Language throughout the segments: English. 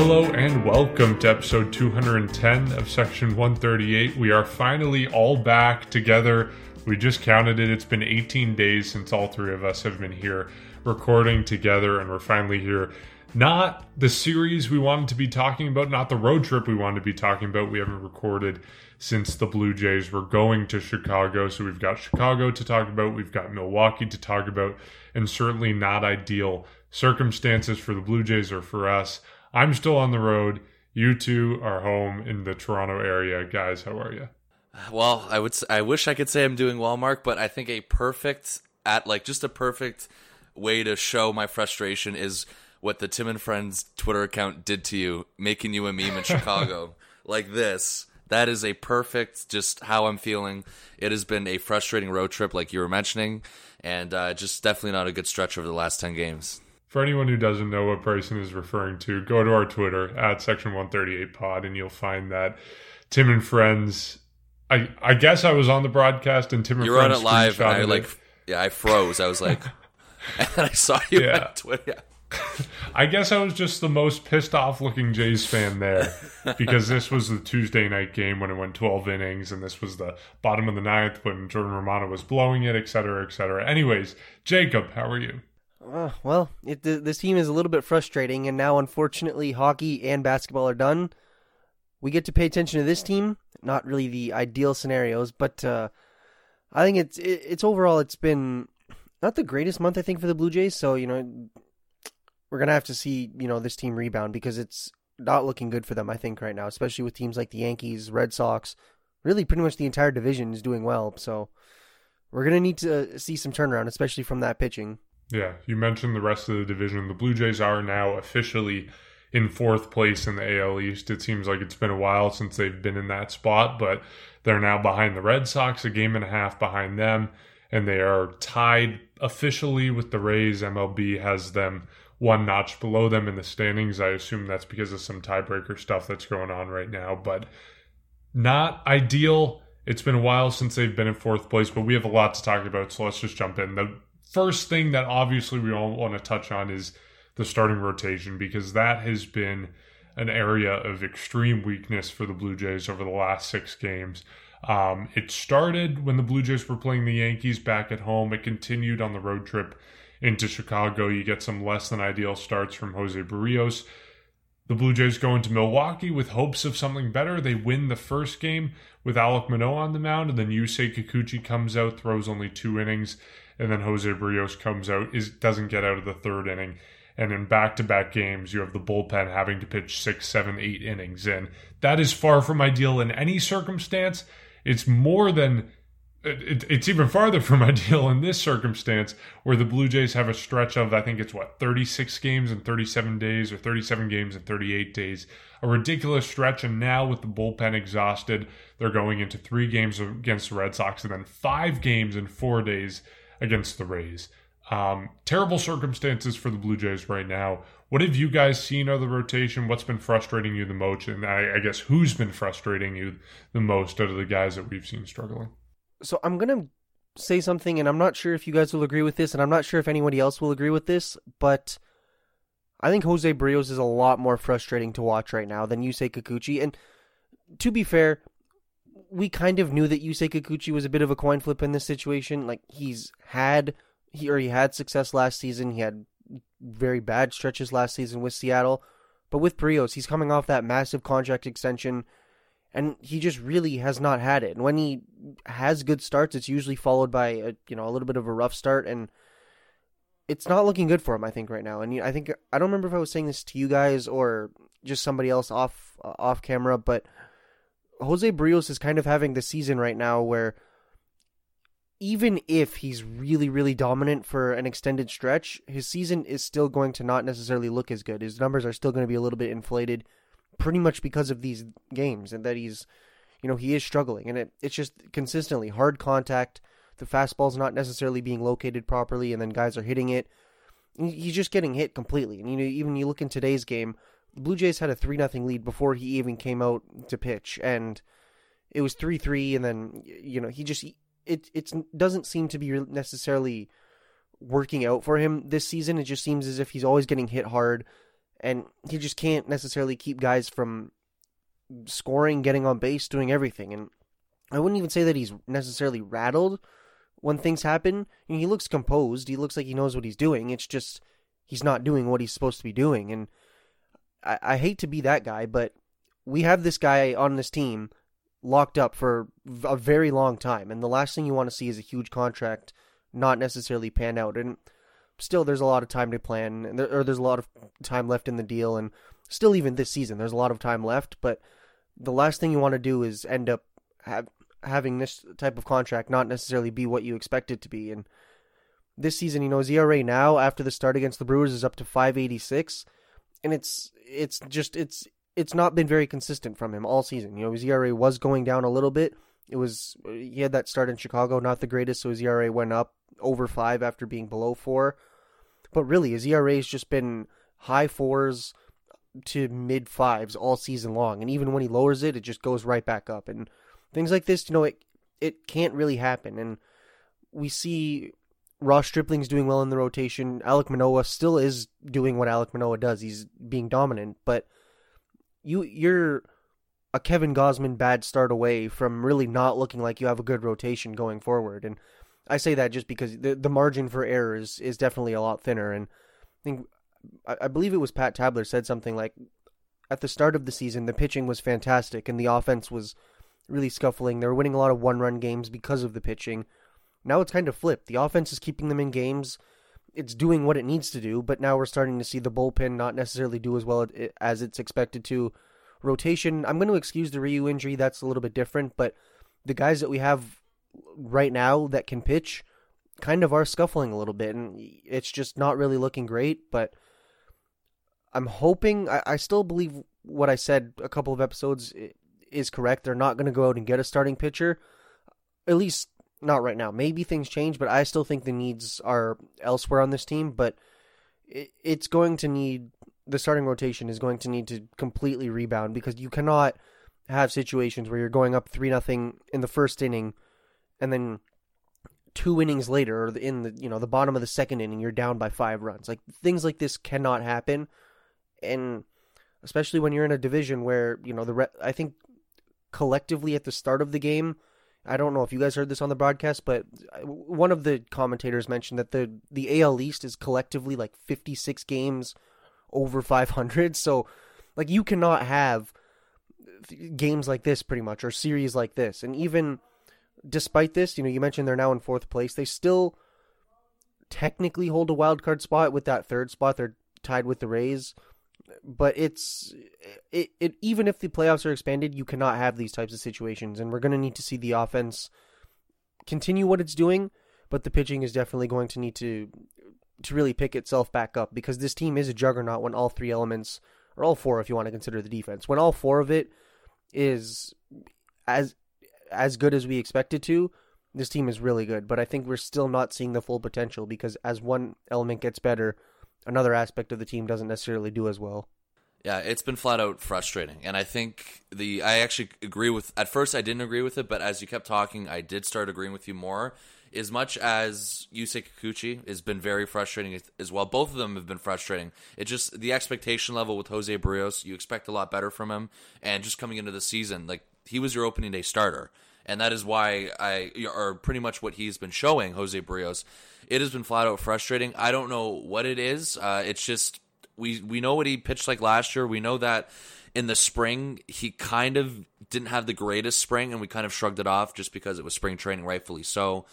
Hello and welcome to episode 210 of section 138. We are finally all back together. We just counted it. It's been 18 days since all three of us have been here recording together, and we're finally here. Not the series we wanted to be talking about, not the road trip we wanted to be talking about. We haven't recorded since the Blue Jays were going to Chicago. So we've got Chicago to talk about, we've got Milwaukee to talk about, and certainly not ideal circumstances for the Blue Jays or for us. I'm still on the road. You two are home in the Toronto area. Guys, how are you? Well, I would I wish I could say I'm doing well, Mark, but I think a perfect at like just a perfect way to show my frustration is what the Tim and Friends Twitter account did to you, making you a meme in Chicago like this. That is a perfect just how I'm feeling. It has been a frustrating road trip, like you were mentioning, and uh, just definitely not a good stretch over the last ten games. For anyone who doesn't know what Bryson is referring to, go to our Twitter at section 138 pod and you'll find that Tim and Friends. I I guess I was on the broadcast and Tim and Friends. you were on it live, and I like, it. yeah, I froze. I was like, and I saw you Yeah. on Twitter. I guess I was just the most pissed off looking Jays fan there because this was the Tuesday night game when it went 12 innings, and this was the bottom of the ninth when Jordan Romano was blowing it, et cetera, et cetera. Anyways, Jacob, how are you? Uh, well, it, th- this team is a little bit frustrating, and now unfortunately, hockey and basketball are done. We get to pay attention to this team. Not really the ideal scenarios, but uh, I think it's it, it's overall it's been not the greatest month I think for the Blue Jays. So you know we're gonna have to see you know this team rebound because it's not looking good for them. I think right now, especially with teams like the Yankees, Red Sox, really pretty much the entire division is doing well. So we're gonna need to see some turnaround, especially from that pitching. Yeah, you mentioned the rest of the division. The Blue Jays are now officially in fourth place in the AL East. It seems like it's been a while since they've been in that spot, but they're now behind the Red Sox, a game and a half behind them, and they are tied officially with the Rays. MLB has them one notch below them in the standings. I assume that's because of some tiebreaker stuff that's going on right now, but not ideal. It's been a while since they've been in fourth place, but we have a lot to talk about, so let's just jump in. The first thing that obviously we all want to touch on is the starting rotation because that has been an area of extreme weakness for the Blue Jays over the last six games. Um, it started when the Blue Jays were playing the Yankees back at home. It continued on the road trip into Chicago. You get some less than ideal starts from Jose Berrios. The Blue Jays go into Milwaukee with hopes of something better. They win the first game with Alek Manoah on the mound, and then Yusei Kikuchi comes out, throws only two innings, and then Jose Berrios comes out, is doesn't get out of the third inning. And in back to back games, you have the bullpen having to pitch six, seven, eight innings. in. that is far from ideal in any circumstance. It's more than it, it's even farther from ideal in this circumstance where the Blue Jays have a stretch of, I think it's what, 36 games in 37 days or 37 games in 38 days. A ridiculous stretch. And now with the bullpen exhausted, they're going into three games against the Red Sox and then five games in four days against the Rays. Um, terrible circumstances for the Blue Jays right now. What have you guys seen of the rotation? What's been frustrating you the most? And I, I guess who's been frustrating you the most out of the guys that we've seen struggling? so I'm gonna say something, and I'm not sure if you guys will agree with this, and I'm not sure if anybody else will agree with this, but I think Jose Berrios is a lot more frustrating to watch right now than Yusei Kikuchi. And to be fair, we kind of knew that Yusei Kikuchi was a bit of a coin flip in this situation. Like he's had he or he had success last season. He had very bad stretches last season with Seattle, but with Berrios, he's coming off that massive contract extension and he just really has not had it. And when he has good starts, it's usually followed by a you know a little bit of a rough start, and it's not looking good for him. I think right now, and I think I don't remember if I was saying this to you guys or just somebody else off uh, off camera, but Jose Berrios is kind of having the season right now where even if he's really really dominant for an extended stretch, his season is still going to not necessarily look as good. His numbers are still going to be a little bit inflated pretty much because of these games and that he's you know he is struggling. And it, it's just consistently hard contact. The fastball's not necessarily being located properly and then guys are hitting it. He's just getting hit completely. And you know even you look in today's game blue jays had a 3 nothing lead before he even came out to pitch and it was 3-3 and then you know he just it it doesn't seem to be necessarily working out for him this season it just seems as if he's always getting hit hard and he just can't necessarily keep guys from scoring, getting on base, doing everything. And I wouldn't even say that he's necessarily rattled when things happen. He looks composed. He looks like he knows what he's doing. It's just he's not doing what he's supposed to be doing. And I, I hate to be that guy, but we have this guy on this team locked up for a very long time. And the last thing you want to see is a huge contract not necessarily pan out. And still, there's a lot of time to plan, or there's a lot of time left in the deal. And still, even this season, there's a lot of time left. But the last thing you want to do is end up have, having this type of contract not necessarily be what you expect it to be. And this season, you know, his ERA now after the start against the Brewers is up to 586, and it's it's just it's it's not been very consistent from him all season. You know, his ERA was going down a little bit. It was he had that start in Chicago, not the greatest, so his ERA went up over five after being below four. But really, his ERA has just been high fours to mid fives all season long, and even when he lowers it, it just goes right back up. And things like this, you know, it it can't really happen. And we see Ross Stripling's doing well in the rotation. Alek Manoah still is doing what Alek Manoah does. He's being dominant, but you you're a Kevin Gausman bad start away from really not looking like you have a good rotation going forward. And I say that just because the the margin for error is, is definitely a lot thinner. And I think I, I believe it was Pat Tabler said something like at the start of the season the pitching was fantastic and the offense was really scuffling. They were winning a lot of one run games because of the pitching. Now it's kind of flipped. The offense is keeping them in games. It's doing what it needs to do, but now we're starting to see the bullpen not necessarily do as well as it's expected to. Rotation, I'm going to excuse the Ryu injury. That's a little bit different, but the guys that we have right now that can pitch kind of are scuffling a little bit, and it's just not really looking great. But I'm hoping, I, I still believe what I said a couple of episodes is correct. They're not going to go out and get a starting pitcher, at least not right now. Maybe things change, but I still think the needs are elsewhere on this team. But it, it's going to need the starting rotation is going to need to completely rebound because you cannot have situations where you're going up three nothing in the first inning, and then two innings later, or in the you know the bottom of the second inning, you're down by five runs. Like things like this cannot happen, and especially when you're in a division where you know the re- I think collectively at the start of the game. I don't know if you guys heard this on the broadcast, but uh, one of the commentators mentioned that the the AL East is collectively like 56 games over 500. So, like, you cannot have uh, games like this pretty much or series like this. And even despite this, you know, you mentioned they're now in fourth place. They still technically hold a wild card spot with that third spot. They're tied with the Rays but it's it, it even if the playoffs are expanded, you cannot have these types of situations, and we're going to need to see the offense continue what it's doing, but the pitching is definitely going to need to to really pick itself back up because this team is a juggernaut when all three elements or all four if you want to consider the defense when all four of it is as as good as we expect it to this team is really good but i think we're still not seeing the full potential because as one element gets better another aspect of the team doesn't necessarily do as well. Yeah, it's been flat out frustrating. And I think the I actually agree with at first I didn't agree with it, but as you kept talking, I did start agreeing with you more. As much as Yusei Kikuchi has been very frustrating as well, both of them have been frustrating. It just the expectation level with Jose Berrios, you expect a lot better from him, and just coming into the season, like he was your opening day starter, and that is why I are pretty much what he's been showing Jose Berrios. it has been flat out frustrating. I don't know what it is. Uh, it's just we we know what he pitched like last year. We know that in the spring he kind of didn't have the greatest spring, and we kind of shrugged it off just because it was spring training, rightfully so.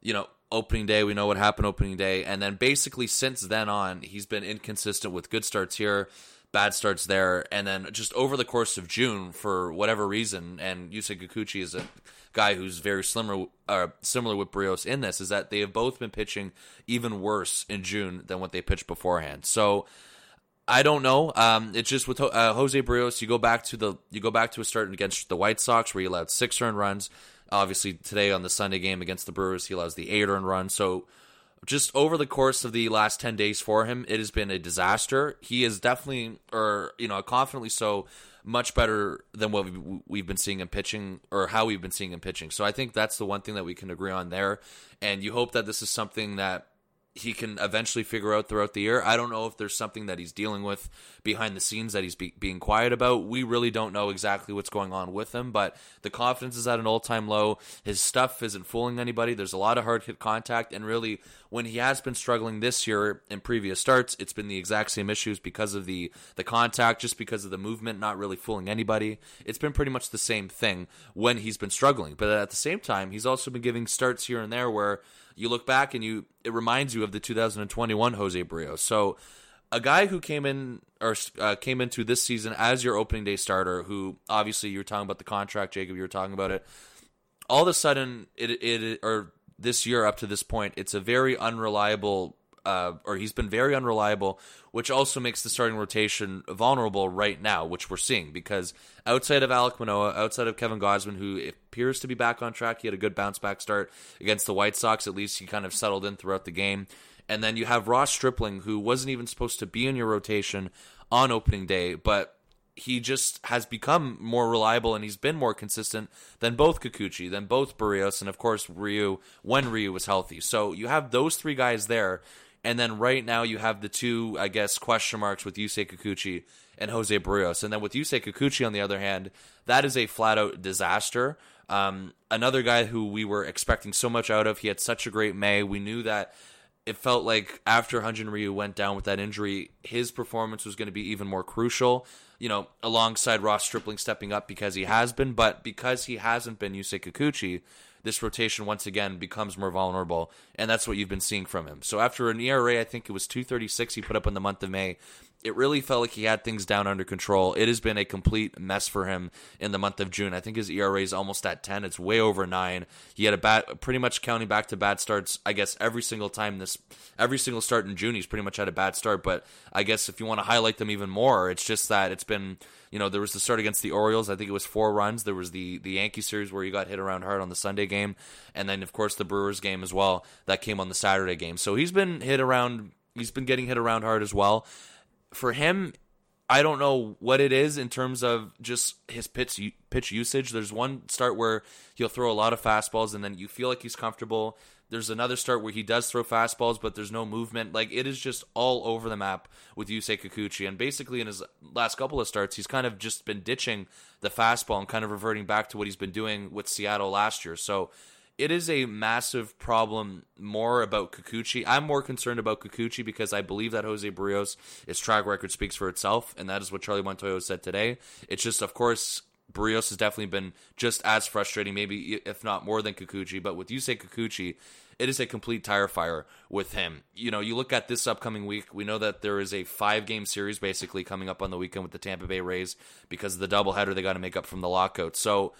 You know, opening day, we know what happened opening day, and then basically since then on, he's been inconsistent with good starts here, bad starts there, and then just over the course of June, for whatever reason, and Yusei Kikuchi is a guy who's very similar uh, similar with Berrios in this is that they have both been pitching even worse in June than what they pitched beforehand. So I don't know. Um, it's just with uh, Jose Berrios, you go back to the you go back to a start against the White Sox where he allowed six earned runs. Obviously, today on the Sunday game against the Brewers, he allows the eight earned run. So just over the course of the last 10 days for him, it has been a disaster. He is definitely, or, you know, confidently so, much better than what we've been seeing him pitching or how we've been seeing him pitching. So I think that's the one thing that we can agree on there. And you hope that this is something that he can eventually figure out throughout the year. I don't know if there's something that he's dealing with behind the scenes that he's be- being quiet about. We really don't know exactly what's going on with him, but the confidence is at an all time low. His stuff isn't fooling anybody. There's a lot of hard hit contact, and really, when he has been struggling this year in previous starts, it's been the exact same issues because of the the contact, just because of the movement, not really fooling anybody. It's been pretty much the same thing when he's been struggling, but at the same time, he's also been giving starts here and there where you look back and you it reminds you of the 2021 Jose Berrios. So a guy who came in or uh, came into this season as your opening day starter, who obviously you were talking about the contract, Jacob, you were talking about it. All of a sudden, it it or this year up to this point, it's a very unreliable uh, or he's been very unreliable, which also makes the starting rotation vulnerable right now, which we're seeing because outside of Alek Manoah, outside of Kevin Gausman, who appears to be back on track, he had a good bounce back start against the White Sox. At least he kind of settled in throughout the game. And then you have Ross Stripling, who wasn't even supposed to be in your rotation on opening day, but he just has become more reliable and he's been more consistent than both Kikuchi, than both Berrios, and of course Ryu when Ryu was healthy. So you have those three guys there and then right now you have the two, I guess, question marks with Yusei Kikuchi and Jose Berrios. And then with Yusei Kikuchi, on the other hand, that is a flat out disaster. Um, another guy who we were expecting so much out of. He had such a great May. We knew that it felt like after Hyun-Jin Ryu went down with that injury, his performance was going to be even more crucial. You know, alongside Ross Stripling stepping up because he has been, but because he hasn't been Yusei Kikuchi, this rotation once again becomes more vulnerable, and that's what you've been seeing from him. So after an ERA, I think it was 236 he put up in the month of May, it really felt like he had things down under control. It has been a complete mess for him in the month of June. I think his ERA is almost at 10. It's way over 9. He had a bad pretty much counting back to bad starts, I guess every single time this every single start in June he's pretty much had a bad start, but I guess if you want to highlight them even more, it's just that it's been you know, there was the start against the Orioles. I think it was four runs. There was the the Yankee series where he got hit around hard on the Sunday game, and then of course the Brewers game as well that came on the Saturday game. So he's been hit around. He's been getting hit around hard as well. For him, I don't know what it is in terms of just his pitch pitch usage. There's one start where he'll throw a lot of fastballs, and then you feel like he's comfortable. There's another start where he does throw fastballs, but there's no movement. Like it is just all over the map with Yusei Kikuchi. And basically, in his last couple of starts, he's kind of just been ditching the fastball and kind of reverting back to what he's been doing with Seattle last year. So it is a massive problem more about Kikuchi. I'm more concerned about Kikuchi because I believe that Jose Berrios, his track record speaks for itself, and that is what Charlie Montoyo said today. It's just, of course, Berrios has definitely been just as frustrating, maybe if not more than Kikuchi. But with Yusei Kikuchi, it is a complete tire fire with him. You know, you look at this upcoming week, we know that there is a five game series basically coming up on the weekend with the Tampa Bay Rays because of the doubleheader they got to make up from the lockout. So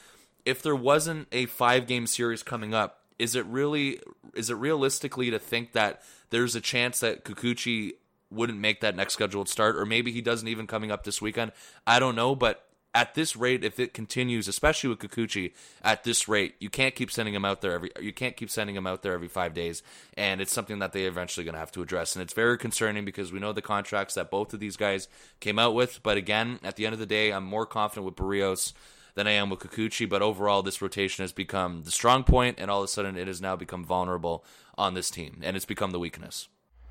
if there wasn't a five game series coming up, is it really is it realistically to think that there's a chance that Kikuchi wouldn't make that next scheduled start, or maybe he doesn't even coming up this weekend? I don't know, but at this rate, if it continues, especially with Kikuchi, at this rate, you can't keep sending him out there every. You can't keep sending him out there every five days, and it's something that they eventually going to have to address. And it's very concerning because we know the contracts that both of these guys came out with. But again, at the end of the day, I'm more confident with Berrios than I am with Kikuchi. But overall, this rotation has become the strong point, and all of a sudden, it has now become vulnerable on this team, and it's become the weakness.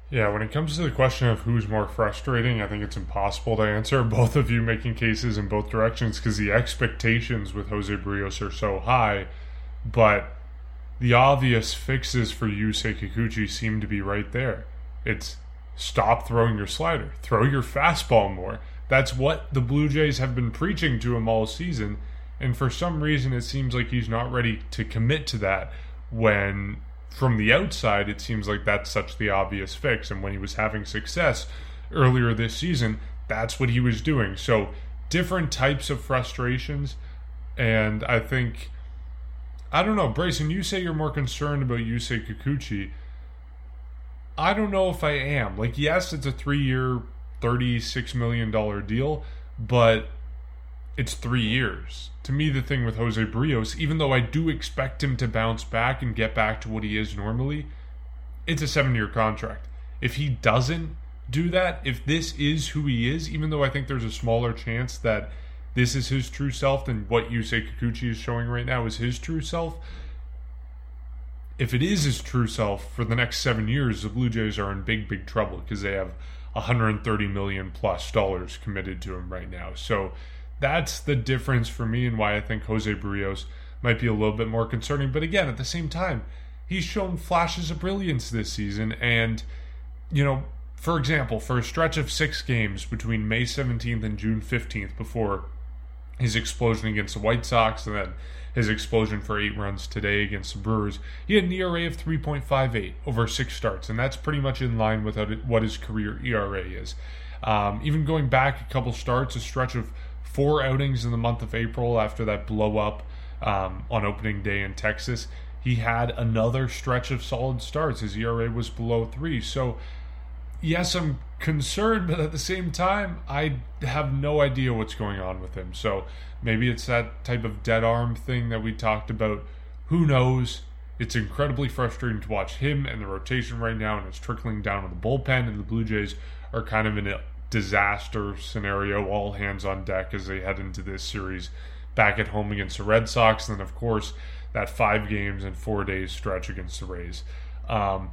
Yeah, when it comes to the question of who's more frustrating, I think it's impossible to answer. Both of you making cases in both directions because the expectations with Jose Berrios are so high, but the obvious fixes for Yusei Kikuchi seem to be right there. It's stop throwing your slider, throw your fastball more. That's what the Blue Jays have been preaching to him all season, and for some reason it seems like he's not ready to commit to that when from the outside, it seems like that's such the obvious fix. And when he was having success earlier this season, that's what he was doing. So, different types of frustrations. And I think, I don't know, Brayson, you say you're more concerned about Yusei Kikuchi. I don't know if I am. Like, yes, it's a three year, $36 million deal, but it's three years. To me, the thing with Jose Berrios, even though I do expect him to bounce back and get back to what he is normally, it's a seven year contract. If he doesn't do that, if this is who he is, even though I think there's a smaller chance that this is his true self than what you say Kikuchi is showing right now is his true self, if it is his true self for the next seven years, the Blue Jays are in big, big trouble because they have 130 million plus dollars committed to him right now. So that's the difference for me and why I think Jose Berrios might be a little bit more concerning. But again, at the same time, he's shown flashes of brilliance this season. And, you know, for example, for a stretch of six games between May 17th and June 15th before his explosion against the White Sox and then his explosion for eight runs today against the Brewers, he had an ERA of 3.58 over six starts, and that's pretty much in line with what his career ERA is. Um, even going back a couple starts, a stretch of four outings in the month of April after that blow up um, on opening day in Texas, he had another stretch of solid starts. His ERA was below three. So, yes, I'm concerned, but at the same time, I have no idea what's going on with him. So, maybe it's that type of dead arm thing that we talked about. Who knows? It's incredibly frustrating to watch him and the rotation right now, and it's trickling down to the bullpen, and the Blue Jays are kind of in a disaster scenario, all hands on deck as they head into this series back at home against the Red Sox, and then, of course, that five games and four days stretch against the Rays. Um,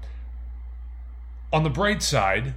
on the bright side,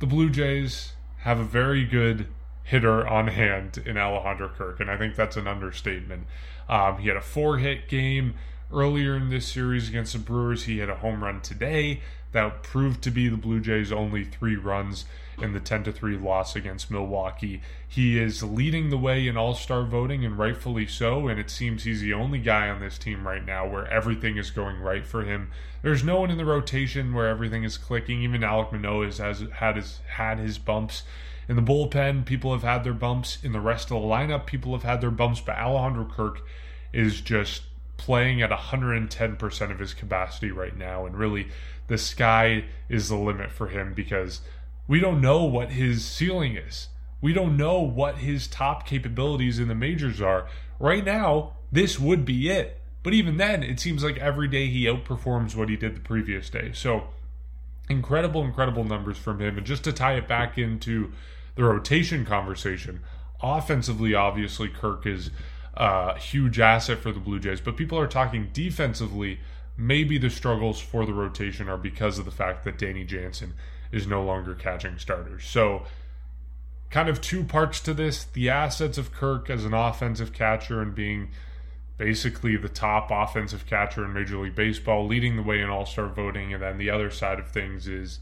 the Blue Jays have a very good hitter on hand in Alejandro Kirk, and I think that's an understatement. Um, he had a four hit game earlier in this series against the Brewers. He had a home run today that proved to be the Blue Jays' only three runs in the 10 to 3 loss against Milwaukee. He is leading the way in All Star voting, and rightfully so. And it seems he's the only guy on this team right now where everything is going right for him. There's no one in the rotation where everything is clicking. Even Alek Manoah has had his had his bumps. In the bullpen, people have had their bumps. In the rest of the lineup, people have had their bumps. But Alejandro Kirk is just playing at 110% of his capacity right now. And really, the sky is the limit for him because we don't know what his ceiling is. We don't know what his top capabilities in the majors are. Right now, this would be it. But even then, it seems like every day he outperforms what he did the previous day. So, incredible, incredible numbers from him. And just to tie it back into the rotation conversation, offensively, obviously, Kirk is a huge asset for the Blue Jays. But people are talking defensively. Maybe the struggles for the rotation are because of the fact that Danny Jansen is no longer catching starters. So, kind of two parts to this the assets of Kirk as an offensive catcher and being basically the top offensive catcher in Major League Baseball, leading the way in All Star voting. And then the other side of things is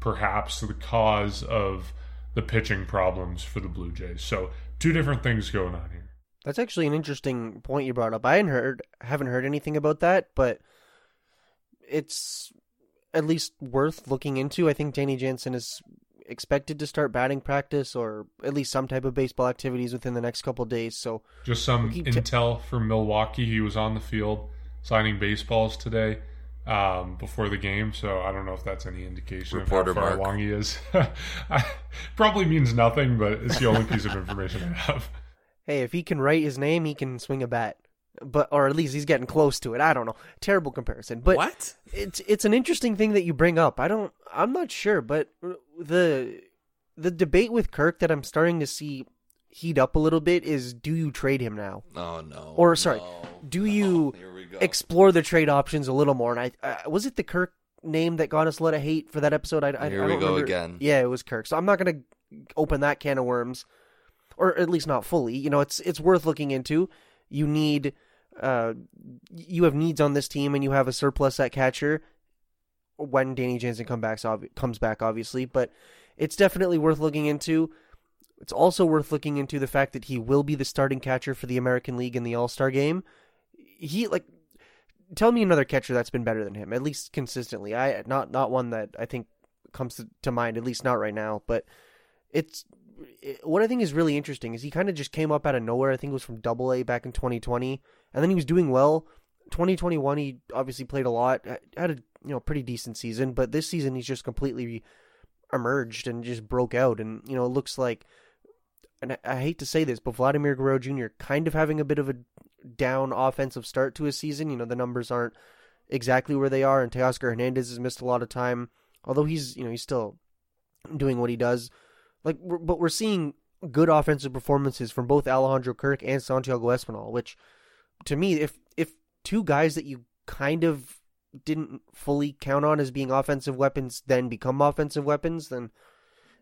perhaps the cause of the pitching problems for the Blue Jays. So, two different things going on here. That's actually an interesting point you brought up. I hadn't heard haven't heard anything about that, but it's at least worth looking into. I think Danny Jansen is expected to start batting practice or at least some type of baseball activities within the next couple days. So just some we'll intel t- from Milwaukee. He was on the field signing baseballs today um, before the game, so I don't know if that's any indication Reporter of how far Mark. along he is. Probably means nothing, but it's the only piece of information I have. Hey, if he can write his name, he can swing a bat but or at least he's getting close to it. I don't know. Terrible comparison, but what? It's it's an interesting thing that you bring up. I don't. I'm not sure, but the the debate with Kirk that I'm starting to see heat up a little bit is: Do you trade him now? Oh no. Or sorry, no, do you explore the trade options a little more? And I, was it the Kirk name that got us a lot of hate for that episode. I, I, Here I we go remember. again. Yeah, it was Kirk. So I'm not gonna open that can of worms, or at least not fully. You know, it's it's worth looking into. You need uh, you have needs on this team, and you have a surplus at catcher when Danny Jansen back, comes back, obviously. But it's definitely worth looking into. It's also worth looking into the fact that he will be the starting catcher for the American League in the All Star game. He like tell me another catcher that's been better than him, at least consistently. I not not one that I think comes to, to mind, at least not right now. But it's it, what I think is really interesting is he kind of just came up out of nowhere. I think it was from Double A back in 2020, and then he was doing well. 2021, he obviously played a lot, uh, had a you know pretty decent season, but this season he's just completely emerged and just broke out, and you know it looks like. And I, I hate to say this, but Vladimir Guerrero Jr. kind of having a bit of a down offensive start to his season. You know the numbers aren't exactly where they are, and Teoscar Hernandez has missed a lot of time. Although he's you know he's still doing what he does. Like, but we're seeing good offensive performances from both Alejandro Kirk and Santiago Espinal, which to me, if if two guys that you kind of didn't fully count on as being offensive weapons then become offensive weapons, then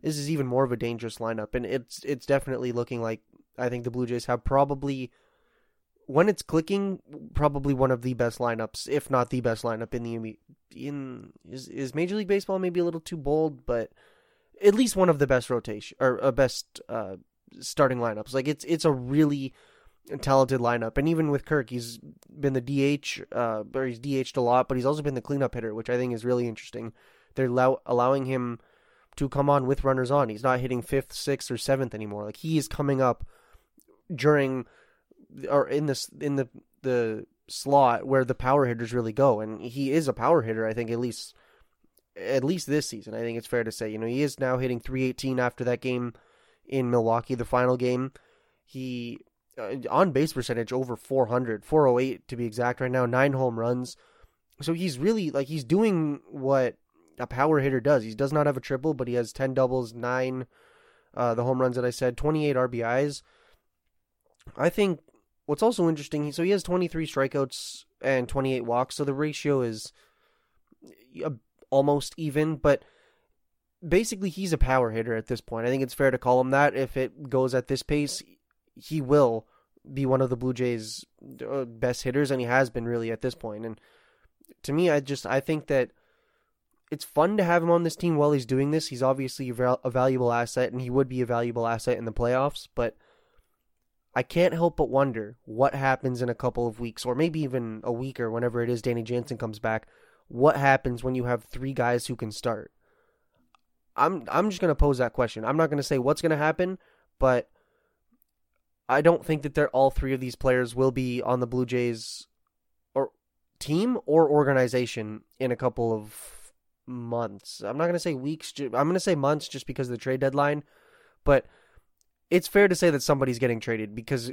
this is even more of a dangerous lineup. And it's it's definitely looking like I think the Blue Jays have probably when it's clicking, probably one of the best lineups, if not the best lineup in the in is is Major League Baseball maybe a little too bold, but at least one of the best rotation or uh, best uh, starting lineups. Like it's it's a really talented lineup, and even with Kirk, he's been the DH, uh, or he's DH'd a lot, but he's also been the cleanup hitter, which I think is really interesting. They're allow- allowing him to come on with runners on. He's not hitting fifth, sixth, or seventh anymore. Like he is coming up during or in this in the the slot where the power hitters really go, and he is a power hitter. I think at least at least this season. I think it's fair to say. You know, he is now hitting 318 after that game in Milwaukee, the final game. He uh, on base percentage over 400, 408 to be exact right now, nine home runs. So he's really like he's doing what a power hitter does. He does not have a triple, but he has 10 doubles, nine uh, the home runs that I said, 28 RBIs. I think what's also interesting, so he has 23 strikeouts and 28 walks, so the ratio is uh, almost even, but basically he's a power hitter at this point. I think it's fair to call him that. If it goes at this pace, he will be one of the Blue Jays' uh, best hitters, and he has been really at this point. And to me, I just I think that it's fun to have him on this team while he's doing this. He's obviously a valuable asset, and he would be a valuable asset in the playoffs. But I can't help but wonder what happens in a couple of weeks, or maybe even a week, or whenever it is Danny Jansen comes back. What happens when you have three guys who can start? I'm I'm just gonna pose that question. I'm not gonna say what's gonna happen, but I don't think that they're all three of these players will be on the Blue Jays or team or organization in a couple of months. I'm not gonna say weeks. I'm gonna say months just because of the trade deadline, but it's fair to say that somebody's getting traded because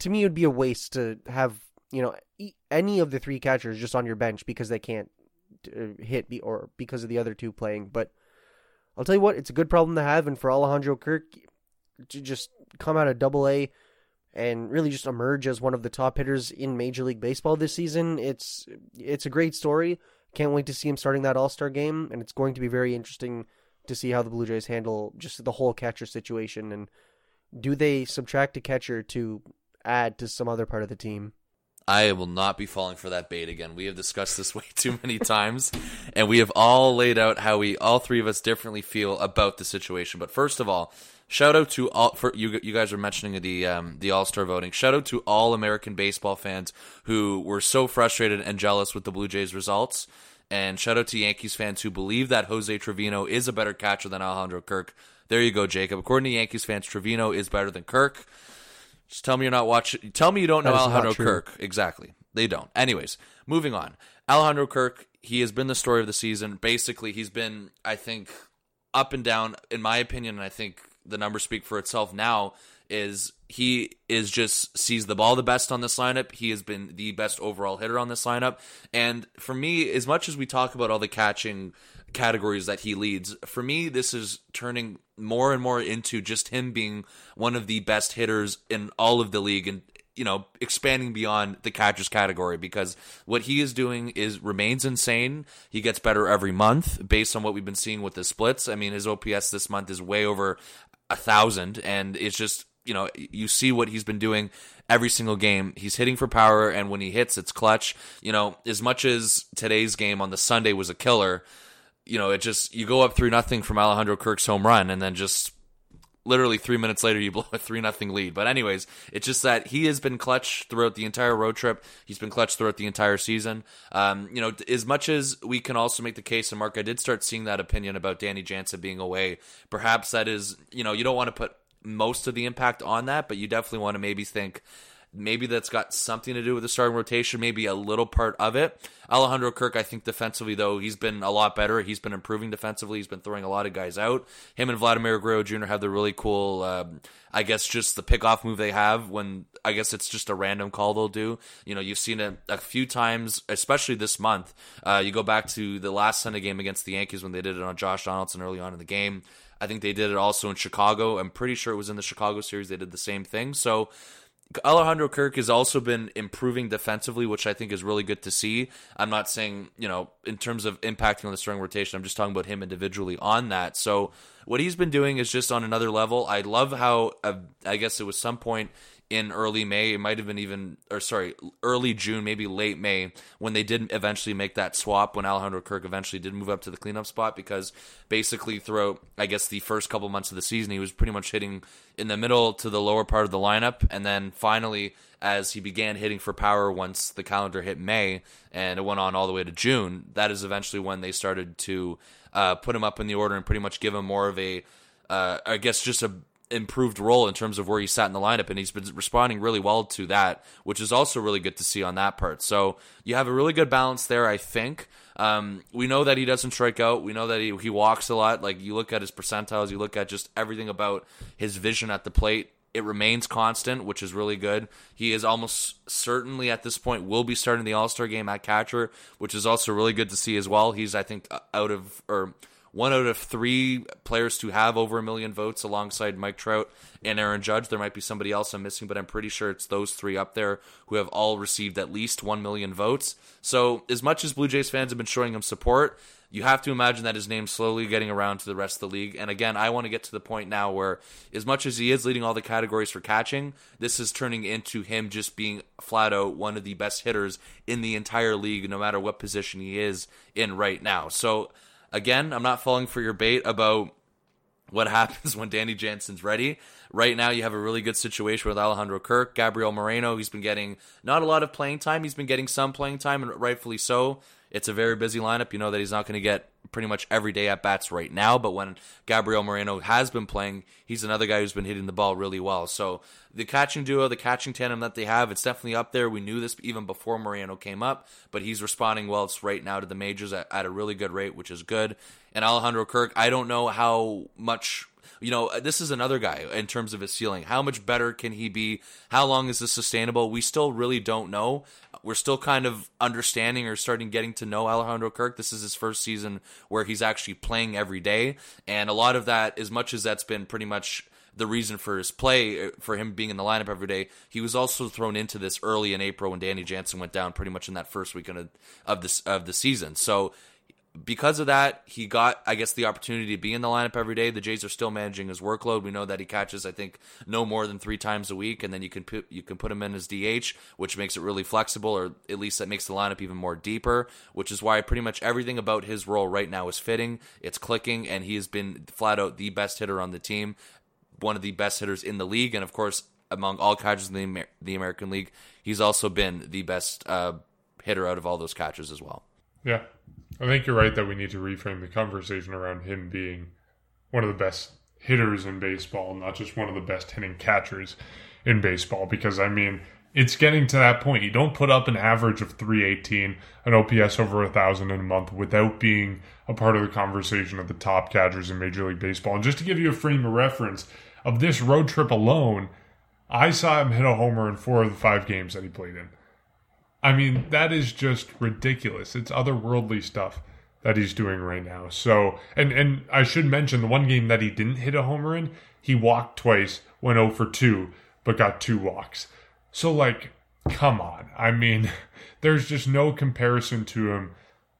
to me it would be a waste to have you know any of the three catchers just on your bench because they can't uh, hit or because of the other two playing. But I'll tell you what, it's a good problem to have, and for Alejandro Kirk to just come out of Double A and really just emerge as one of the top hitters in Major League Baseball this season, it's it's a great story. Can't wait to see him starting that All Star game, and it's going to be very interesting to see how the Blue Jays handle just the whole catcher situation and do they subtract a catcher to add to some other part of the team? I will not be falling for that bait again. We have discussed this way too many times, and we have all laid out how we, all three of us, differently feel about the situation. But first of all, shout out to all for you. You guys are mentioning the um, the All Star voting. Shout out to all American baseball fans who were so frustrated and jealous with the Blue Jays results. And shout out to Yankees fans who believe that Jose Trevino is a better catcher than Alejandro Kirk. There you go, Jacob. According to Yankees fans, Trevino is better than Kirk. Just tell me you're not watching. Tell me you don't know Alejandro Kirk. Exactly. They don't. Anyways, moving on. Alejandro Kirk, he has been the story of the season. Basically, he's been, I think, up and down, in my opinion, and I think the numbers speak for itself now, is he is just sees the ball the best on this lineup. He has been the best overall hitter on this lineup. And for me, as much as we talk about all the catching categories that he leads. For me, this is turning more and more into just him being one of the best hitters in all of the league and you know expanding beyond the catchers category because what he is doing is remains insane he gets better every month based on what we've been seeing with the splits i mean his ops this month is way over a thousand and it's just you know you see what he's been doing every single game he's hitting for power and when he hits it's clutch you know as much as today's game on the sunday was a killer you know, it just you go up three nothing from Alejandro Kirk's home run, and then just literally three minutes later you blow a three nothing lead. But anyways, it's just that he has been clutch throughout the entire road trip. He's been clutch throughout the entire season. Um, you know, as much as we can also make the case, and Mark, I did start seeing that opinion about Danny Jansen being away. Perhaps that is, you know, you don't want to put most of the impact on that, but you definitely want to maybe think Maybe that's got something to do with the starting rotation, maybe a little part of it. Alejandro Kirk, I think defensively, though, he's been a lot better. He's been improving defensively. He's been throwing a lot of guys out. Him and Vladimir Guerrero Jr. have the really cool, um, I guess, just the pickoff move they have when I guess it's just a random call they'll do. You know, you've seen it a few times, especially this month. Uh, you go back to the last Sunday game against the Yankees when they did it on Josh Donaldson early on in the game. I think they did it also in Chicago. I'm pretty sure it was in the Chicago series they did the same thing. So Alejandro Kirk has also been improving defensively, which I think is really good to see. I'm not saying, you know, in terms of impacting on the starting rotation, I'm just talking about him individually on that. So what he's been doing is just on another level. I love how, uh, I guess it was some point in early May. It might have been even, or sorry, early June, maybe late May, when they did eventually make that swap. When Alejandro Kirk eventually did move up to the cleanup spot, because basically throughout, I guess, the first couple months of the season, he was pretty much hitting in the middle to the lower part of the lineup, and then finally. As he began hitting for power once the calendar hit May and it went on all the way to June, that is eventually when they started to uh, put him up in the order and pretty much give him more of a, uh, I guess, just a improved role in terms of where he sat in the lineup, and he's been responding really well to that, which is also really good to see on that part. So you have a really good balance there, I think. Um, we know that he doesn't strike out. We know that he, he walks a lot. Like you look at his percentiles, you look at just everything about his vision at the plate. It remains constant, which is really good. He is almost certainly at this point will be starting the All Star game at catcher, which is also really good to see as well. He's I think out of or one out of three players to have over a million votes alongside Mike Trout and Aaron Judge. There might be somebody else I'm missing, but I'm pretty sure it's those three up there who have all received at least 1 million votes. So, as much as Blue Jays fans have been showing him support, you have to imagine that his name's slowly getting around to the rest of the league. And again, I want to get to the point now where, as much as he is leading all the categories for catching, this is turning into him just being flat out one of the best hitters in the entire league, no matter what position he is in right now. So, Again, I'm not falling for your bait about what happens when Danny Jansen's ready. Right now, you have a really good situation with Alejandro Kirk, Gabriel Moreno. He's been getting not a lot of playing time. He's been getting some playing time, and rightfully so. It's a very busy lineup. You know that he's not going to get pretty much every day at bats right now, but when Gabriel Moreno has been playing, he's another guy who's been hitting the ball really well. So the catching duo, the catching tandem that they have, it's definitely up there. We knew this even before Moreno came up, but he's responding well right now to the majors at, at a really good rate, which is good. And Alejandro Kirk, I don't know how much you know, this is another guy in terms of his ceiling. How much better can he be? How long is this sustainable? We still really don't know. We're still kind of understanding or starting getting to know Alejandro Kirk. This is his first season where he's actually playing every day. And a lot of that, as much as that's been pretty much the reason for his play, for him being in the lineup every day. He was also thrown into this early in April when Danny Jansen went down, pretty much in that first week of, of this of the season. So because of that, he got, I guess, the opportunity to be in the lineup every day. The Jays are still managing his workload. We know that he catches, I think, no more than three times a week, and then you can put you can put him in as DH, which makes it really flexible, or at least that makes the lineup even more deeper. Which is why pretty much everything about his role right now is fitting. It's clicking, and he has been flat out the best hitter on the team, one of the best hitters in the league, and of course, among all catchers in the, Amer- the American League, he's also been the best uh, hitter out of all those catchers as well. Yeah, I think you're right that we need to reframe the conversation around him being one of the best hitters in baseball, not just one of the best hitting catchers in baseball. Because, I mean, it's getting to that point. You don't put up an average of 318, an OPS over a 1,000 in a month without being a part of the conversation of the top catchers in Major League Baseball. And just to give you a frame of reference of this road trip alone, I saw him hit a homer in four of the five games that he played in. I mean, that is just ridiculous. It's otherworldly stuff that he's doing right now. So, and and I should mention the one game that he didn't hit a homer in, he walked twice, went 0 for 2, but got two walks. So like, come on. I mean, there's just no comparison to him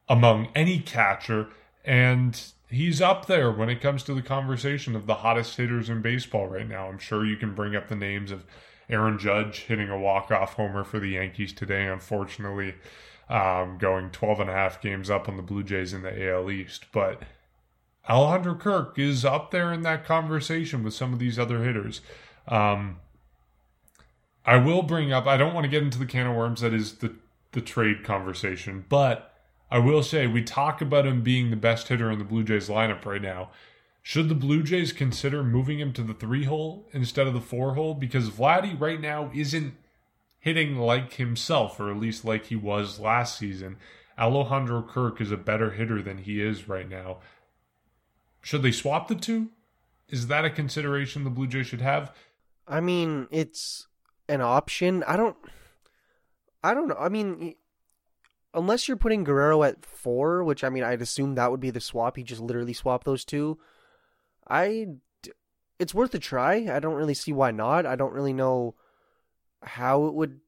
among any catcher and he's up there when it comes to the conversation of the hottest hitters in baseball right now. I'm sure you can bring up the names of Aaron Judge hitting a walk-off homer for the Yankees today, unfortunately, um, going 12 and a half games up on the Blue Jays in the AL East. But Alejandro Kirk is up there in that conversation with some of these other hitters. Um, I will bring up, I don't want to get into the can of worms that is the, the trade conversation, but I will say we talk about him being the best hitter in the Blue Jays lineup right now. Should the Blue Jays consider moving him to the three hole instead of the four hole? Because Vladdy right now isn't hitting like himself, or at least like he was last season. Alejandro Kirk is a better hitter than he is right now. Should they swap the two? Is that a consideration the Blue Jays should have? I mean, it's an option. I don't. I don't know. I mean, unless you're putting Guerrero at four, which I mean, I'd assume that would be the swap. He just literally swap those two. I, it's worth a try. I don't really see why not. I don't really know how it would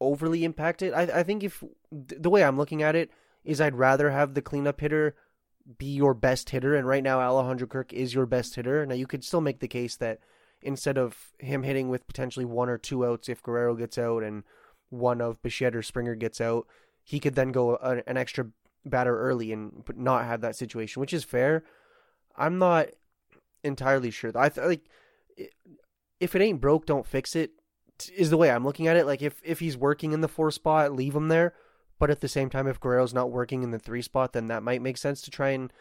overly impact it. I, I think if the way I'm looking at it is, I'd rather have the cleanup hitter be your best hitter, and right now Alejandro Kirk is your best hitter. Now you could still make the case that instead of him hitting with potentially one or two outs if Guerrero gets out and one of Bichette or Springer gets out, he could then go an extra batter early and not have that situation, which is fair. I'm not entirely sure. I th- like if it ain't broke, don't fix it. Is the way I'm looking at it. Like if if he's working in the four spot, leave him there. But at the same time, if Guerrero's not working in the three spot, then that might make sense to try and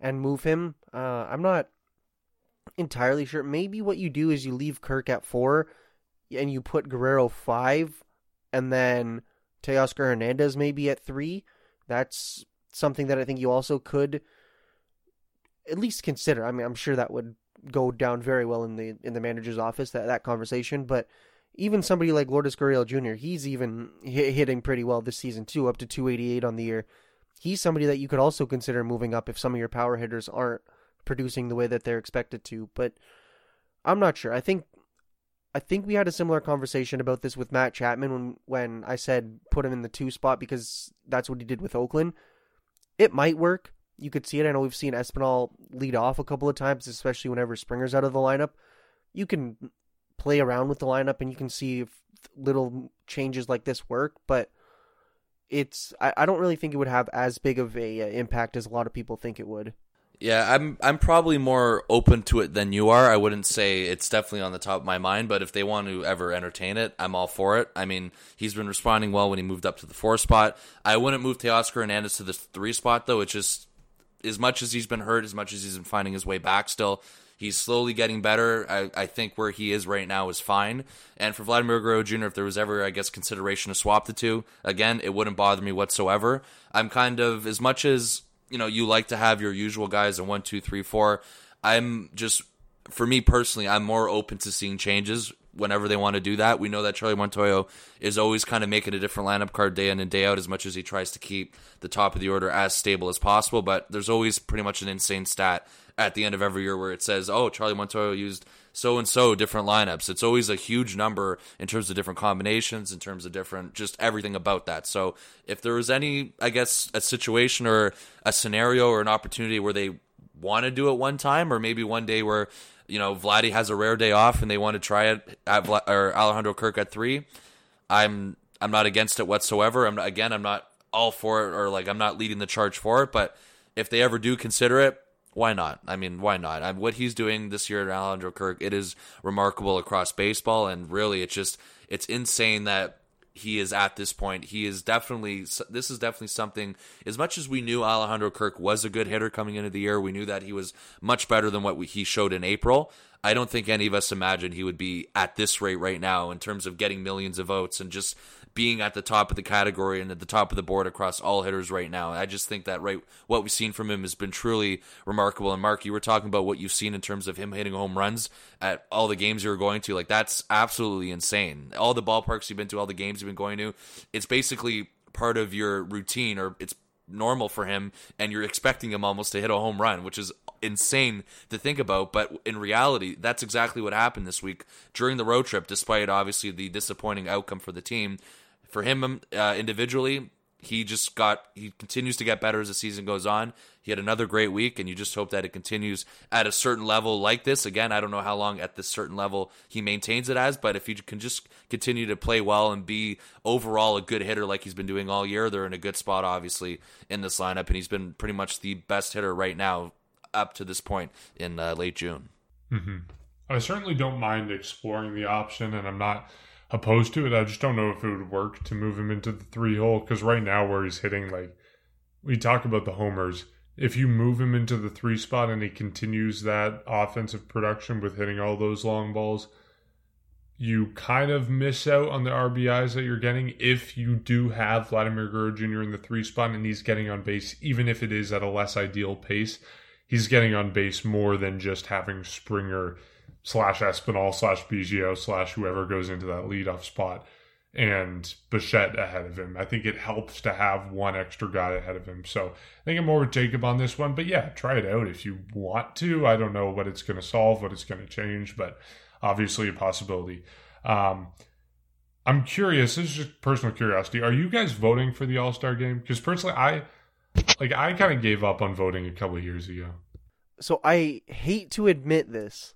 and move him. Uh, I'm not entirely sure. Maybe what you do is you leave Kirk at four, and you put Guerrero five, and then Teoscar Hernandez maybe at three. That's something that I think you also could at least consider. I mean, I'm sure that would go down very well in the in the manager's office that that conversation, but even somebody like Lourdes Gurriel Jr., he's even hit, hitting pretty well this season too, up to 288 on the year. He's somebody that you could also consider moving up if some of your power hitters aren't producing the way that they're expected to. But I'm not sure. I think I think we had a similar conversation about this with Matt Chapman when when I said put him in the two spot because that's what he did with Oakland. It might work. You could see it. I know we've seen Espinal lead off a couple of times, especially whenever Springer's out of the lineup. You can play around with the lineup and you can see if little changes like this work, but it's I, I don't really think it would have as big of a uh, impact as a lot of people think it would. Yeah, I'm I'm probably more open to it than you are. I wouldn't say it's definitely on the top of my mind, but if they want to ever entertain it, I'm all for it. I mean, he's been responding well when he moved up to the four spot. I wouldn't move Teoscar Hernandez to the three spot though. It just as much as he's been hurt, as much as he's been finding his way back still, he's slowly getting better. I, I think where he is right now is fine. And for Vladimir Guerrero Jr., if there was ever, I guess, consideration to swap the two, again, it wouldn't bother me whatsoever. I'm kind of, as much as you know you like to have your usual guys in one, two, three, four. I'm just for me personally, I'm more open to seeing changes whenever they want to do that. We know that Charlie Montoyo is always kind of making a different lineup card day in and day out as much as he tries to keep the top of the order as stable as possible. But there's always pretty much an insane stat at the end of every year where it says, oh, Charlie Montoyo used so and so different lineups. It's always a huge number in terms of different combinations, in terms of different, just everything about that. So if there was any, I guess, a situation or a scenario or an opportunity where they want to do it one time, or maybe one day where you know Vladdy has a rare day off and they want to try it at Vla- or Alejandro Kirk at three, I'm I'm not against it whatsoever. I'm not, again, I'm not all for it or like I'm not leading the charge for it, but if they ever do consider it, why not? I mean, why not? I, what he's doing this year at Alejandro Kirk, it is remarkable across baseball, and really, it's just it's insane that he is at this point. He is definitely this is definitely something. As much as we knew Alejandro Kirk was a good hitter coming into the year, we knew that he was much better than what we, he showed in April. I don't think any of us imagined he would be at this rate right now in terms of getting millions of votes and just being at the top of the category and at the top of the board across all hitters right now. I just think that right what we've seen from him has been truly remarkable. And Mark, you were talking about what you've seen in terms of him hitting home runs at all the games you were going to. Like that's absolutely insane. All the ballparks you've been to, all the games you've been going to, it's basically part of your routine or it's normal for him and you're expecting him almost to hit a home run, which is insane to think about. But in reality, that's exactly what happened this week during the road trip, despite obviously the disappointing outcome for the team for him uh, individually, he just got he continues to get better as the season goes on. He had another great week, and you just hope that it continues at a certain level like this. Again, I don't know how long at this certain level he maintains it as, but if he can just continue to play well and be overall a good hitter like he's been doing all year, they're in a good spot, obviously, in this lineup, and he's been pretty much the best hitter right now up to this point in uh, late June. Mm-hmm. I certainly don't mind exploring the option, and I'm not opposed to it. I just don't know if it would work to move him into the three hole because right now where he's hitting, like we talk about the homers. If you move him into the three spot and he continues that offensive production with hitting all those long balls, you kind of miss out on the RBIs that you're getting if you do have Vladimir Guerrero Jr. in the three spot and he's getting on base, even if it is at a less ideal pace. He's getting on base more than just having Springer slash Espinal slash Biggio slash whoever goes into that leadoff spot and Bichette ahead of him. I think it helps to have one extra guy ahead of him. So I think I'm more with Jacob on this one. But yeah, try it out if you want to. I don't know what it's going to solve, what it's going to change, but obviously a possibility. Um, I'm curious. This is just personal curiosity. Are you guys voting for the All Star game? Because personally, I like I kind of gave up on voting a couple years ago. So I hate to admit this,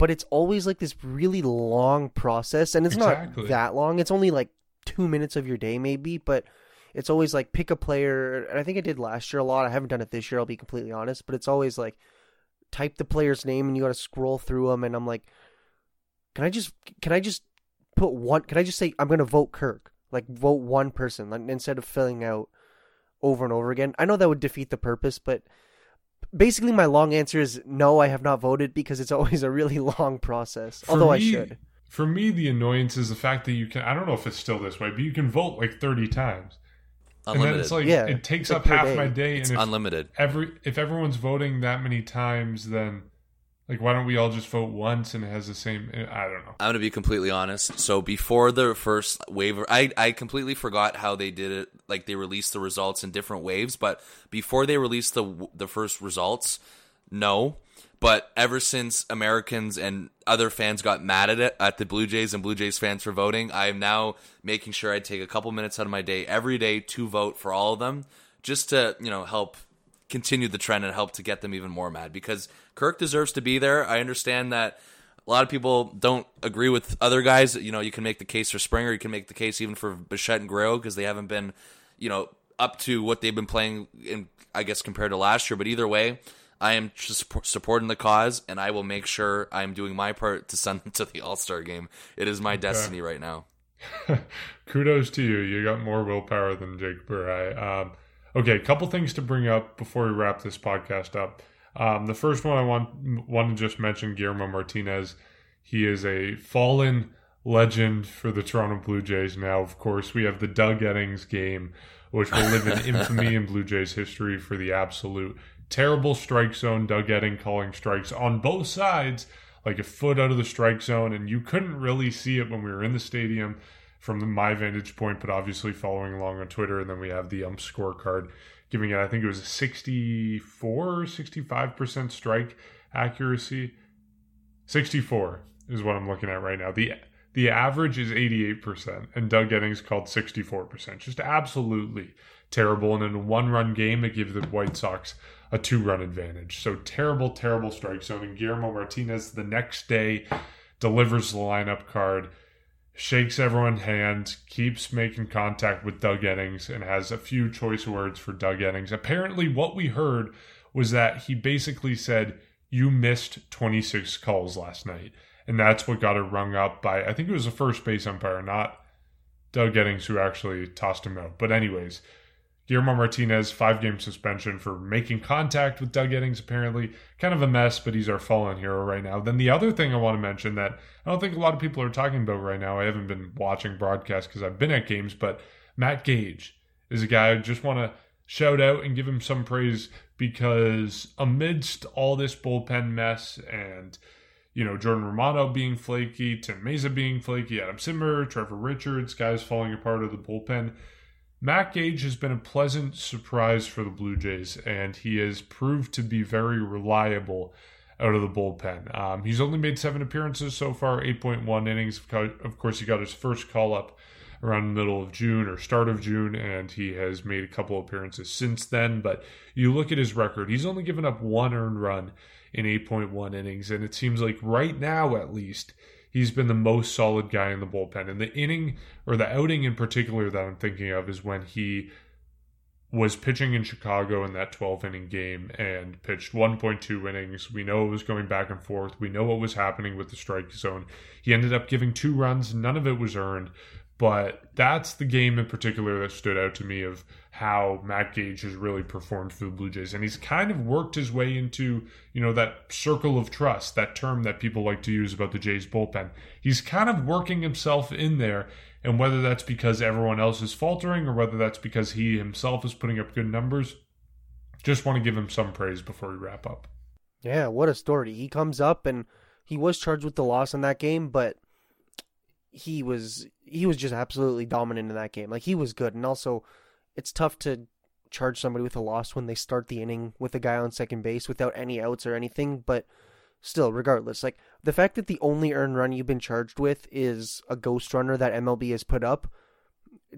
but it's always like this really long process, and it's Exactly. not that long. It's only like two minutes of your day, maybe, but it's always like pick a player. And I think I did last year a lot. I haven't done it this year. I'll be completely honest, but it's always like type the player's name, and you got to scroll through them, and I'm like, can I just can I just put one? Can I just say I'm gonna vote Kirk? Like vote one person like, instead of filling out over and over again. I know that would defeat the purpose, but basically my long answer is no, I have not voted because it's always a really long process. For although I me- should. For me, the annoyance is the fact that you can. I don't know if it's still this way, but you can vote like 30 times, and then Unlimited. it's like Yeah, it takes like up half day. my day. it's and if unlimited. every if everyone's voting that many times, then like why don't we all just vote once and it has the same? Eh, I don't know. I'm gonna be completely honest. So before the first wave, I I completely forgot how they did it. Like they released the results in different waves, but before they released the the first results, no. But ever since Americans and other fans got mad at it at the Blue Jays and Blue Jays fans for voting, I am now making sure I take a couple minutes out of my day every day to vote for all of them, just to you know help continue the trend and help to get them even more mad because Kirk deserves to be there. I understand that a lot of people don't agree with other guys. You know, you can make the case for Springer, you can make the case even for Bichette and Guerrero because they haven't been, you know, up to what they've been playing in, I guess, compared to last year. But either way, I am supporting the cause, and I will make sure I'm doing my part to send them to the All Star game. It is my destiny right now. Kudos to you. You got more willpower than Jake Burrai. Um, okay, a couple things to bring up before we wrap this podcast up. Um, the first one I want want to just mention Guillermo Martinez. He is a fallen legend for the Toronto Blue Jays. Now, of course, we have the Doug Eddings game, which will live in infamy in Blue Jays history for the absolute terrible strike zone. Doug Edding calling strikes on both sides, like a foot out of the strike zone, and you couldn't really see it when we were in the stadium from my vantage point, but obviously following along on Twitter. And then we have the ump scorecard giving it, I think it was a 64 65% strike accuracy. 64 is what I'm looking at right now. The the average is 88%, and Doug Eddings called 64%. Just absolutely terrible. And in a one run game, it gives the White Sox a two run advantage. So terrible, terrible strike zone. And Guillermo Martinez the next day delivers the lineup card, shakes everyone's hand, keeps making contact with Doug Eddings, and has a few choice words for Doug Eddings. Apparently, what we heard was that he basically said, You missed 26 calls last night. And that's what got it rung up by, I think it was the first base umpire, not Doug Eddings, who actually tossed him out. But, anyways, Guillermo Martinez, five game suspension for making contact with Doug Eddings, apparently. Kind of a mess, but he's our fallen hero right now. Then the other thing I want to mention that I don't think a lot of people are talking about right now, I haven't been watching broadcasts because I've been at games, but Matt Gage is a guy I just want to shout out and give him some praise because amidst all this bullpen mess and you know, Jordan Romano being flaky, Tim Mayza being flaky, Adam Cimber, Trevor Richards, guys falling apart of the bullpen. Matt Gage has been a pleasant surprise for the Blue Jays, and he has proved to be very reliable out of the bullpen. Um, he's only made seven appearances so far, 8.1 innings. Of Of course, he got his first call up around the middle of June or start of June, and he has made a couple appearances since then. But you look at his record, he's only given up one earned run in 8.1 innings, and it seems like right now, at least, he's been the most solid guy in the bullpen. And the inning or the outing in particular that I'm thinking of is when he was pitching in Chicago in that 12 inning game and pitched 1.2 innings. We know it was going back and forth. We know what was happening with the strike zone. He ended up giving two runs, none of it was earned. But that's the game in particular that stood out to me of how Matt Gage has really performed for the Blue Jays. And he's kind of worked his way into, you know, that circle of trust, that term that people like to use about the Jays bullpen. He's kind of working himself in there. And whether that's because everyone else is faltering or whether that's because he himself is putting up good numbers, just want to give him some praise before we wrap up. Yeah, what a story. He comes up and he was charged with the loss in that game, but he was he was just absolutely dominant in that game. Like he was good, and also it's tough to charge somebody with a loss when they start the inning with a guy on second base without any outs or anything. But still, regardless, like the fact that the only earned run you've been charged with is a ghost runner that MLB has put up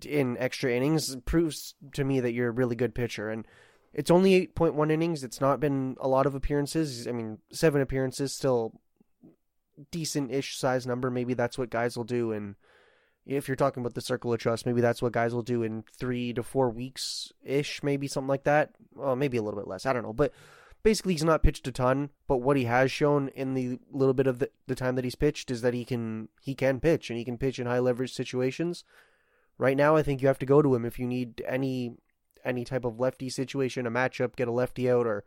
in extra innings proves to me that you're a really good pitcher. And it's only 8.1 innings. It's not been a lot of appearances. I mean, seven appearances, still decent ish size number. Maybe that's what guys will do. And if you're talking about the circle of trust, maybe that's what guys will do in three to four weeks ish, maybe something like that. Well, maybe a little bit less. I don't know. But basically, he's not pitched a ton. But what he has shown in the little bit of the, the time that he's pitched is that he can he can pitch and he can pitch in high leverage situations. Right now, I think you have to go to him if you need any any type of lefty situation, a matchup, get a lefty out, or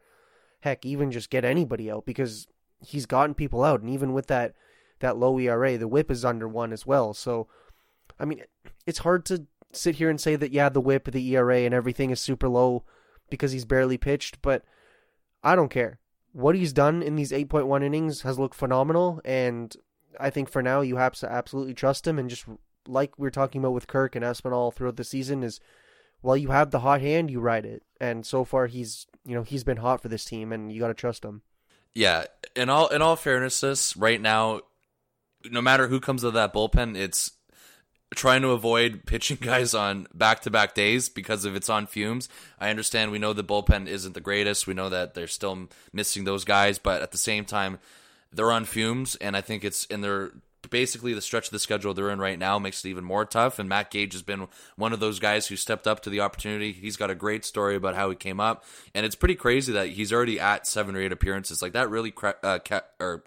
heck, even just get anybody out because he's gotten people out, and even with that that low ERA, the WHIP is under one as well. So, I mean, it's hard to sit here and say that yeah, the WHIP, the ERA, and everything is super low because he's barely pitched, but I don't care. What he's done in these 8.1 innings has looked phenomenal, and I think for now you have to absolutely trust him and just like we are talking about with Kirk and Espinal throughout the season is while you have the hot hand, you ride it. And so far, he's you know he's been hot for this team, and you got to trust him. Yeah, in all in all fairness, this right now, no matter who comes out of that bullpen, it's trying to avoid pitching guys on back to back days because if it's on fumes. I understand we know the bullpen isn't the greatest. We know that they're still missing those guys, but at the same time, they're on fumes, and I think it's and they're basically the stretch of the schedule they're in right now makes it even more tough. And Matt Gage has been one of those guys who stepped up to the opportunity. He's got a great story about how he came up, and it's pretty crazy that he's already at seven or eight appearances. Like that really cra- uh, ca- or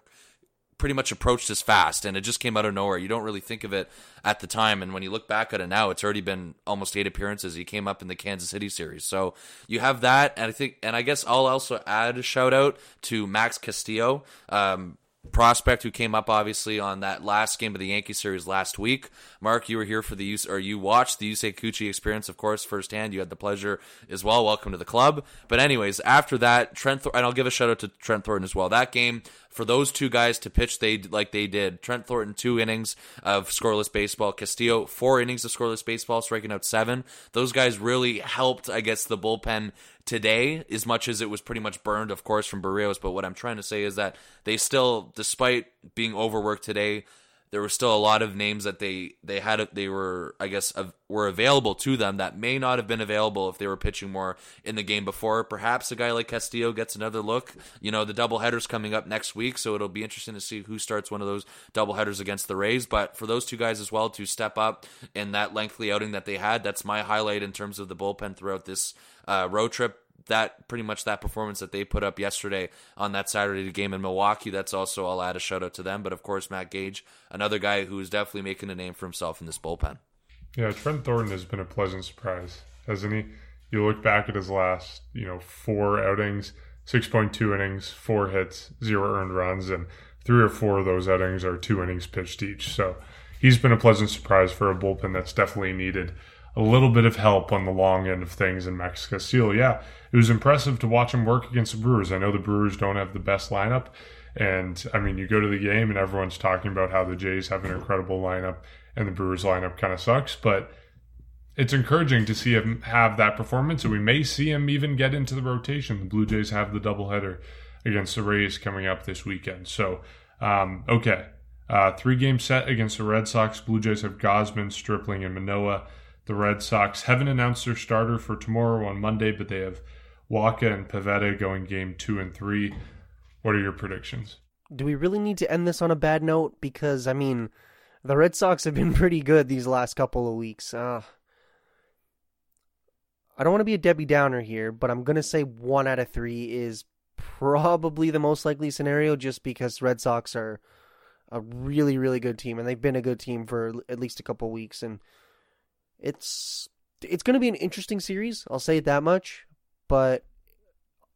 pretty much approached as fast, and it just came out of nowhere. You don't really think of it at the time, and when you look back at it now, it's already been almost eight appearances. He came up in the Kansas City series, so you have that, and I think, and I guess I'll also add a shout out to Max Castillo. Um, prospect who came up obviously on that last game of the Yankee series last week. Mark, you were here for the use or you watched the Yusei Kikuchi experience, of course, firsthand. You had the pleasure as well. Welcome to the club. But anyways, after that, Trent Thor- and I'll give a shout out to Trent Thornton as well. That game for those two guys to pitch they like they did. Trent Thornton two innings of scoreless baseball. Castillo four innings of scoreless baseball, striking out seven. Those guys really helped, I guess, the bullpen today as much as it was pretty much burned, of course, from Berrios. But what I'm trying to say is that they still, despite being overworked today, there were still a lot of names that they they had they were I guess were available to them that may not have been available if they were pitching more in the game before. Perhaps a guy like Castillo gets another look. You know, the doubleheader's coming up next week, so it'll be interesting to see who starts one of those doubleheaders against the Rays. But for those two guys as well to step up in that lengthy outing that they had, that's my highlight in terms of the bullpen throughout this uh, road trip that pretty much that performance that they put up yesterday on that Saturday game in Milwaukee. That's also I'll add a shout out to them. But of course, Matt Gage, another guy who is definitely making a name for himself in this bullpen. Yeah, Trent Thornton has been a pleasant surprise, hasn't he? You look back at his last, you know, four outings, six point two innings, four hits, zero earned runs, and three or four of those outings are two innings pitched each. So he's been a pleasant surprise for a bullpen that's definitely needed a little bit of help on the long end of things in Max Castillo. Yeah, it was impressive to watch him work against the Brewers. I know the Brewers don't have the best lineup. And I mean, you go to the game and everyone's talking about how the Jays have an incredible lineup and the Brewers lineup kind of sucks. But it's encouraging to see him have that performance. And we may see him even get into the rotation. The Blue Jays have the doubleheader against the Rays coming up this weekend. So, um, okay. Uh, three game set against the Red Sox. Blue Jays have Gausman, Stripling, and Manoah. The Red Sox haven't announced their starter for tomorrow on Monday, but they have Wacha and Pivetta going game two and three. What are your predictions? Do we really need to end this on a bad note? Because, I mean, the Red Sox have been pretty good these last couple of weeks. Uh, I don't want to be a Debbie Downer here, but I'm going to say one out of three is probably the most likely scenario just because Red Sox are a really, really good team, and they've been a good team for at least a couple weeks. And it's it's going to be an interesting series. I'll say that much. But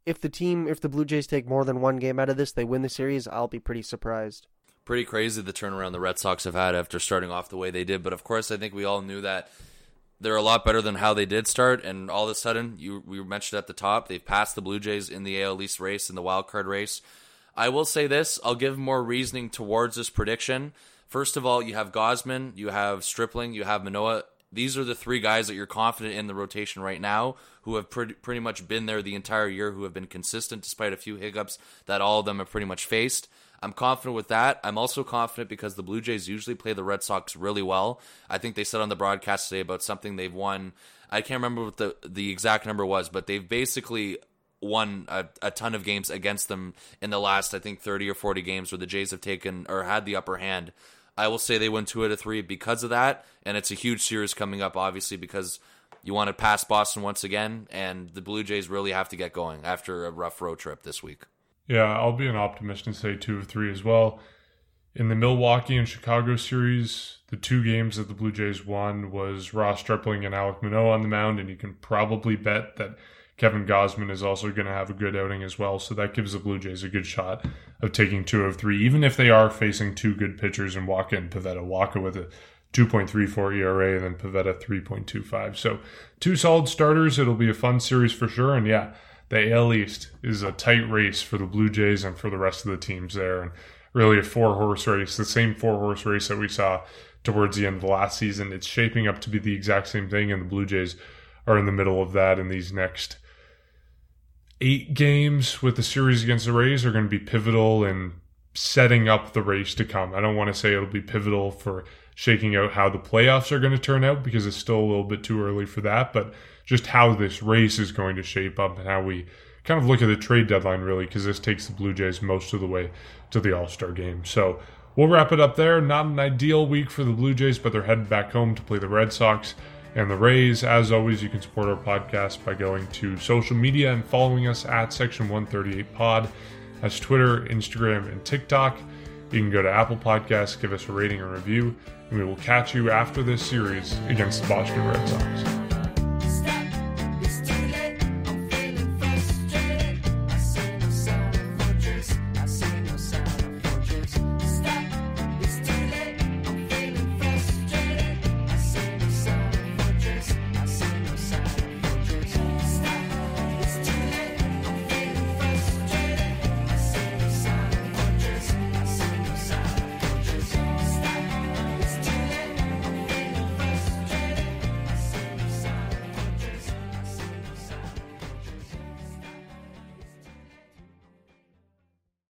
if the team, if the Blue Jays take more than one game out of this, they win the series, I'll be pretty surprised. Pretty crazy the turnaround the Red Sox have had after starting off the way they did. But of course, I think we all knew that they're a lot better than how they did start. And all of a sudden, you we mentioned at the top, they've passed the Blue Jays in the AL East race in the wild card race. I will say this: I'll give more reasoning towards this prediction. First of all, you have Gausman, you have Stripling, you have Manoah these are the three guys that you're confident in the rotation right now who have pretty, pretty much been there the entire year, who have been consistent despite a few hiccups that all of them have pretty much faced. I'm confident with that. I'm also confident because the Blue Jays usually play the Red Sox really well. I think they said on the broadcast today about something they've won. I can't remember what the, the exact number was, but they've basically won a, a ton of games against them in the last, I think, 30 or 40 games where the Jays have taken or had the upper hand. I will say they win two out of three because of that, and it's a huge series coming up, obviously, because you want to pass Boston once again, and the Blue Jays really have to get going after a rough road trip this week. Yeah, I'll be an optimist and say two of three as well. In the Milwaukee and Chicago series, the two games that the Blue Jays won was Ross Stripling and Alek Manoah on the mound, and you can probably bet that Kevin Gausman is also going to have a good outing as well. So that gives the Blue Jays a good shot of taking two of three, even if they are facing two good pitchers and Wacha and Pivetta. Wacha with a 2.34 ERA and then Pivetta 3.25. So two solid starters. It'll be a fun series for sure. And yeah, the AL East is a tight race for the Blue Jays and for the rest of the teams there. And really a four horse race, the same four horse race that we saw towards the end of the last season. It's shaping up to be the exact same thing, and the Blue Jays are in the middle of that in these next eight games with the series against the Rays are going to be pivotal in setting up the race to come. I don't want to say it'll be pivotal for shaking out how the playoffs are going to turn out because it's still a little bit too early for that, but just how this race is going to shape up and how we kind of look at the trade deadline really because this takes the Blue Jays most of the way to the All-Star game. So, we'll wrap it up there. Not an ideal week for the Blue Jays, but they're headed back home to play the Red Sox and the Rays. As always, you can support our podcast by going to social media and following us at Section 138 Pod. That's Twitter, Instagram, and TikTok. You can go to Apple Podcasts, give us a rating and review, and we will catch you after this series against the Boston Red Sox.